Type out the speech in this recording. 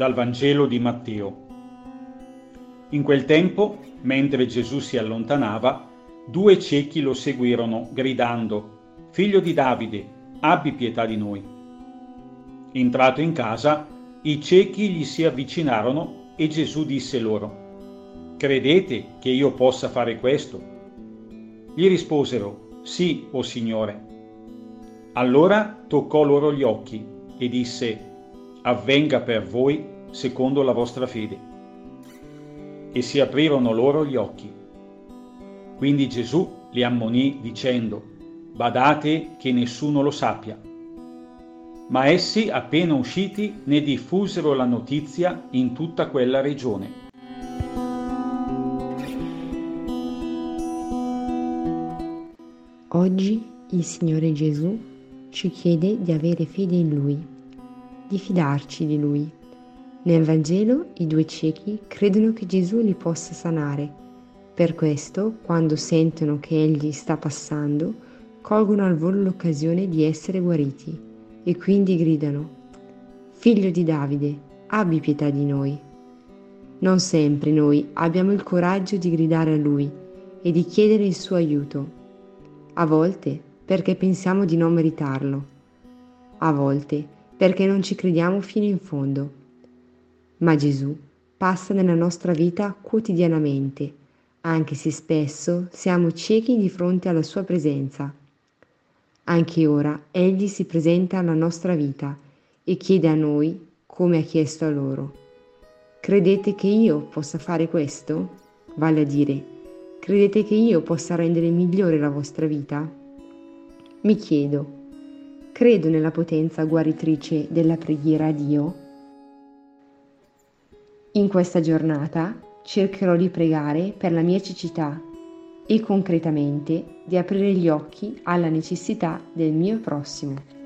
dal Vangelo di Matteo. In quel tempo, mentre Gesù si allontanava, due ciechi lo seguirono, gridando, Figlio di Davide, abbi pietà di noi. Entrato in casa, i ciechi gli si avvicinarono e Gesù disse loro, Credete che io possa fare questo? Gli risposero, Sì, o Signore. Allora toccò loro gli occhi e disse, Avvenga per voi secondo la vostra fede e si aprirono loro gli occhi. Quindi Gesù li ammonì dicendo, badate che nessuno lo sappia. Ma essi, appena usciti, ne diffusero la notizia in tutta quella regione. Oggi il Signore Gesù ci chiede di avere fede in Lui, di fidarci di Lui nel Vangelo i due ciechi credono che Gesù li possa sanare. Per questo, quando sentono che Egli sta passando, colgono al volo l'occasione di essere guariti e quindi gridano, Figlio di Davide, abbi pietà di noi. Non sempre noi abbiamo il coraggio di gridare a Lui e di chiedere il suo aiuto. A volte perché pensiamo di non meritarlo. A volte perché non ci crediamo fino in fondo ma Gesù passa nella nostra vita quotidianamente, anche se spesso siamo ciechi di fronte alla sua presenza. Anche ora Egli si presenta alla nostra vita e chiede a noi come ha chiesto a loro. Credete che io possa fare questo? Vale a dire, credete che io possa rendere migliore la vostra vita? Mi chiedo, credo nella potenza guaritrice della preghiera a Dio? In questa giornata cercherò di pregare per la mia cecità e concretamente di aprire gli occhi alla necessità del mio prossimo.